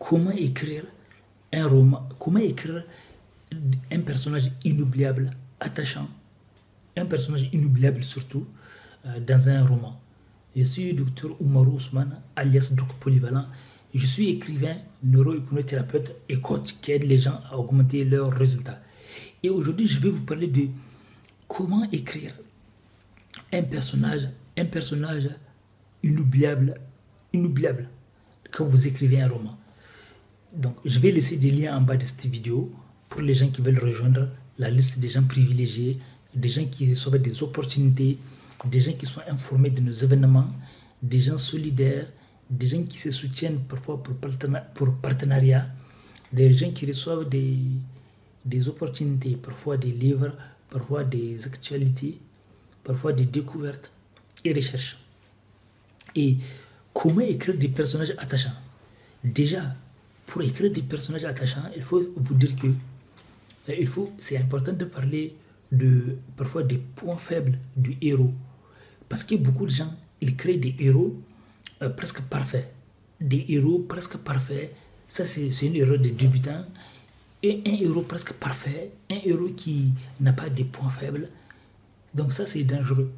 comment écrire un roman, comment écrire un personnage inoubliable, attachant, un personnage inoubliable surtout euh, dans un roman? Je suis docteur Oumar Ousmane, alias Doc Polyvalent. Je suis écrivain, neurohypnothérapeute et coach qui aide les gens à augmenter leurs résultats. Et aujourd'hui, je vais vous parler de comment écrire un personnage, un personnage inoubliable, inoubliable quand vous écrivez un roman. Donc, je vais laisser des liens en bas de cette vidéo pour les gens qui veulent rejoindre la liste des gens privilégiés, des gens qui reçoivent des opportunités, des gens qui sont informés de nos événements, des gens solidaires, des gens qui se soutiennent parfois pour, partenariat, des gens qui reçoivent des, des opportunités, parfois des livres, parfois des actualités, parfois des découvertes et recherches. Et comment écrire des personnages attachants? Déjà, pour écrire des personnages attachants, il faut vous dire que euh, il faut, c'est important de parler de parfois des points faibles du héros. Parce que beaucoup de gens, ils créent des héros euh, presque parfaits. Des héros presque parfaits. Ça, c'est une erreur de débutant. Et un héros presque parfait, un héros qui n'a pas de points faibles. Donc ça, c'est dangereux.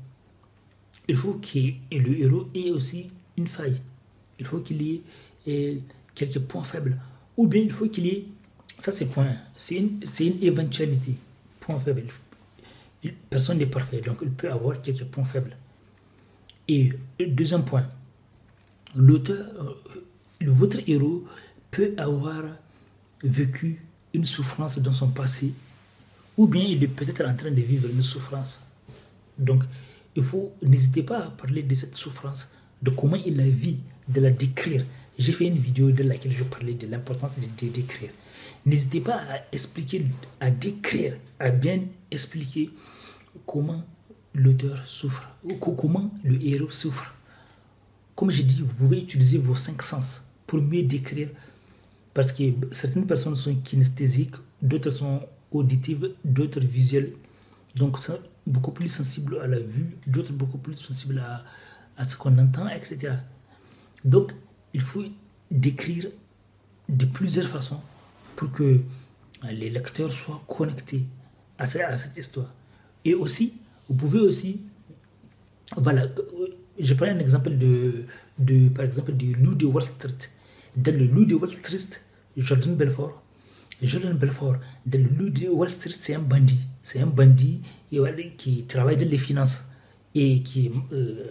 Il faut que le héros ait aussi une faille. Il faut qu'il ait quelques points faibles. Ou bien il faut qu'il y ait, ça c'est point, c'est une, une, éventualité, point faible. Personne n'est parfait, donc il peut avoir quelques points faibles. Et deuxième point, l'auteur, euh, votre héros peut avoir vécu une souffrance dans son passé, ou bien il est peut-être en train de vivre une souffrance. Donc, il faut, n'hésitez pas à parler de cette souffrance, de comment il la vit, de la décrire, j'ai fait une vidéo dans laquelle je parlais de l'importance de, décrire. N'hésitez pas à expliquer, à décrire, à bien expliquer comment l'auteur souffre, ou comment le héros souffre. Comme j'ai dit, vous pouvez utiliser vos cinq sens pour mieux décrire. Parce que certaines personnes sont kinesthésiques, d'autres sont auditives, d'autres visuelles. Donc, beaucoup plus sensibles à la vue, d'autres beaucoup plus sensibles à, à ce qu'on entend, etc. Donc, il faut décrire de plusieurs façons pour que les lecteurs soient connectés à, cette histoire. Et aussi, vous pouvez aussi, voilà, je prends un exemple de, de par exemple, du loup de Wall Street. Dans le loup de Wall Street, Jordan Belfort, Jordan Belfort, dans le loup de Wall Street, c'est un bandit. C'est un bandit qui travaille dans les finances et qui, euh,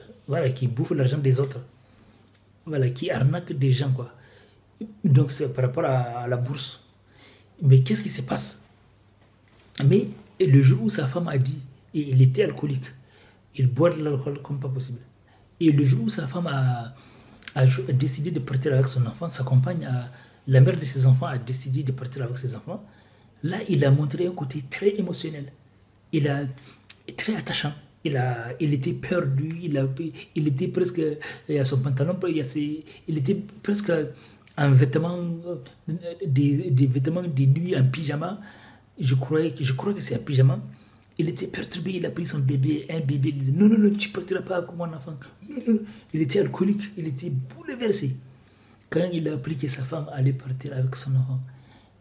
bouffe l'argent des autres voilà, qui arnaque des gens. Quoi. Donc c'est par rapport à, la bourse. Mais qu'est-ce qui se passe? Mais le jour où sa femme a dit, et il était alcoolique, il boit de l'alcool comme pas possible. Et le jour où sa femme a, a, décidé de partir avec son enfant, sa compagne, la mère de ses enfants a décidé de partir avec ses enfants, là il a montré un côté très émotionnel. Il a très attachant il, a, il était perdu, il, a, il était presque, il a son pantalon, il, a il était presque en vêtements, des, des, vêtements de nuit, en pyjama. Je, croyais, je crois que c'est un pyjama. Il était perturbé, il a pris son bébé, un bébé, il disait non, non, non, tu ne partiras pas avec mon enfant. Il était alcoolique, il était bouleversé. Quand il a appris que sa femme allait partir avec son enfant,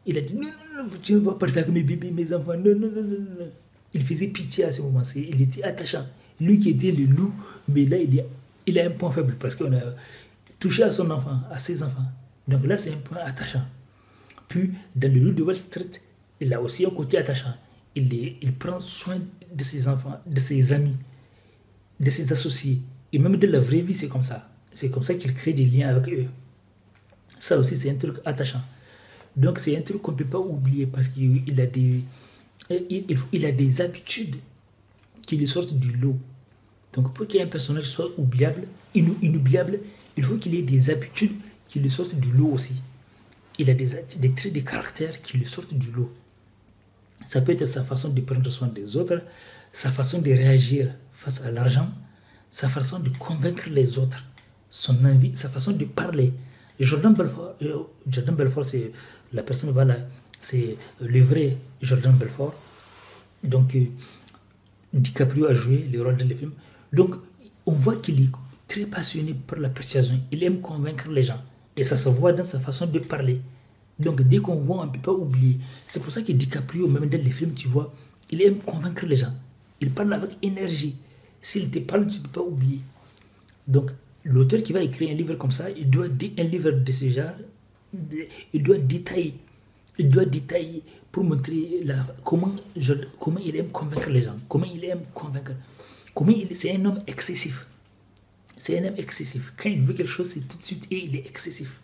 il a dit non, non, non, tu ne vas pas partir avec mes bébés, mes enfants, non, non, non, non. non. Il faisait pitié à ce moment. ci Il était attachant. Lui qui était le loup, mais là, il, il a un point faible parce qu'on a touché à son enfant, à ses enfants. Donc là, c'est un point attachant. Puis, dans le loup de Wall Street, il a aussi un côté attachant. Il, il prend soin de ses enfants, de ses amis, de ses associés. Et même de la vraie vie, c'est comme ça. C'est comme ça qu'il crée des liens avec eux. Ça aussi, c'est un truc attachant. Donc, c'est un truc qu'on ne peut pas oublier parce qu'il a des il, a des habitudes qui lui sortent du lot. Donc pour qu'un personnage soit oubliable, inoubliable, il faut qu'il ait des habitudes qui lui sortent du lot aussi. Il a des, traits de caractère qui lui sortent du lot. Ça peut être sa façon de prendre soin des autres, sa façon de réagir face à l'argent, sa façon de convaincre les autres, son envie, sa façon de parler. Jordan Belfort, euh, c'est la personne, voilà, c'est le vrai Jordan Belfort. Donc, euh, DiCaprio a joué le rôle dans le film. Donc, on voit qu'il est très passionné par la persuasion. Il aime convaincre les gens. Et ça se voit dans sa façon de parler. Donc dès qu'on voit, on ne peut pas oublier. C'est pour ça que DiCaprio, même dans les films, tu vois, il aime convaincre les gens. Il parle avec énergie. S'il te parle, tu ne peux pas oublier. Donc l'auteur qui va écrire un livre comme ça, il doit dire un livre de ce genre, il doit détailler. Il doit détailler pour montrer la, comment, je, comment il aime convaincre les gens. Comment il aime convaincre. Comment il, c'est un homme excessif. C'est un homme excessif. Quand il veut quelque chose, c'est tout de suite et il est excessif.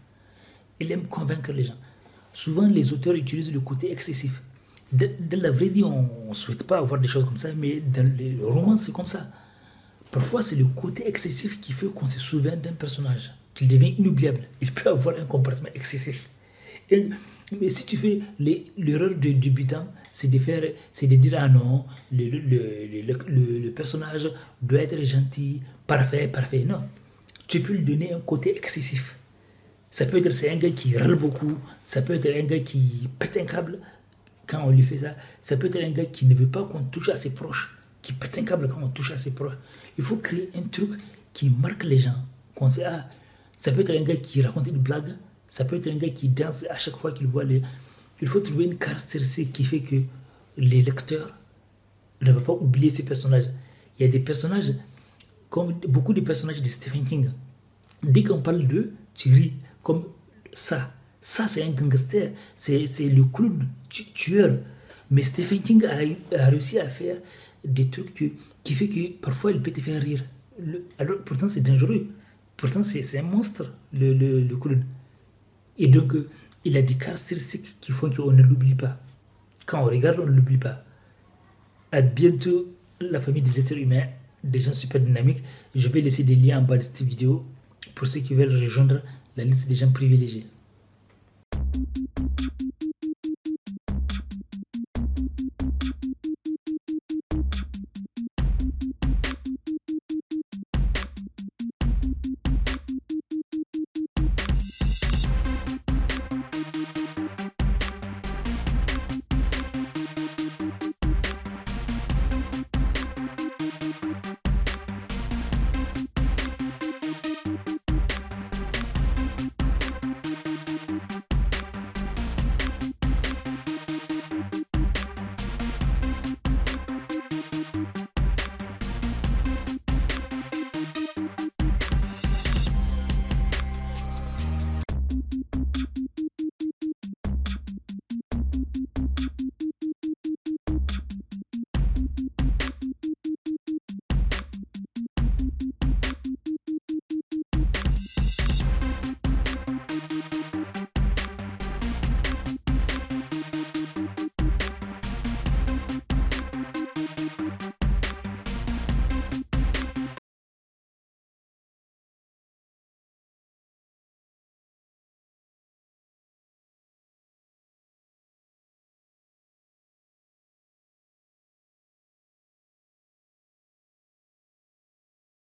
Il aime convaincre les gens. Souvent, les auteurs utilisent le côté excessif. Dans, la vraie vie, on ne souhaite pas avoir des choses comme ça, mais dans les romans, c'est comme ça. Parfois, c'est le côté excessif qui fait qu'on se souvient d'un personnage, qu'il devient inoubliable. Il peut avoir un comportement excessif. Mais si tu fais l'erreur de débutant, c'est de faire, c'est de dire ah non, le, le, le, personnage doit être gentil, parfait, parfait. Non, tu peux lui donner un côté excessif. Ça peut être c'est un gars qui râle beaucoup, ça peut être un gars qui pète un câble quand on lui fait ça, ça peut être un gars qui ne veut pas qu'on touche à ses proches, qui pète un câble quand on touche à ses proches. Il faut créer un truc qui marque les gens. Qu'on sait, ah, ça peut être un gars qui raconte une blague, ça peut être un gars qui danse à chaque fois qu'il voit les. Il faut trouver une caractéristique qui fait que les lecteurs ne vont pas oublier ces personnages. Il y a des personnages, comme beaucoup de personnages de Stephen King. Dès qu'on parle d'eux, tu ris comme ça. Ça, c'est un gangster, c'est le clown, tueur. Mais Stephen King a, réussi à faire des trucs qui fait que parfois il peut te faire rire. alors, pourtant, c'est dangereux. Pourtant, c'est un monstre, le, le, le, clown. Et donc, euh, il a des caractéristiques qui font qu'on ne l'oublie pas. Quand on regarde, on ne l'oublie pas. À bientôt, la famille des êtres humains, des gens super dynamiques. Je vais laisser des liens en bas de cette vidéo pour ceux qui veulent rejoindre la liste des gens privilégiés.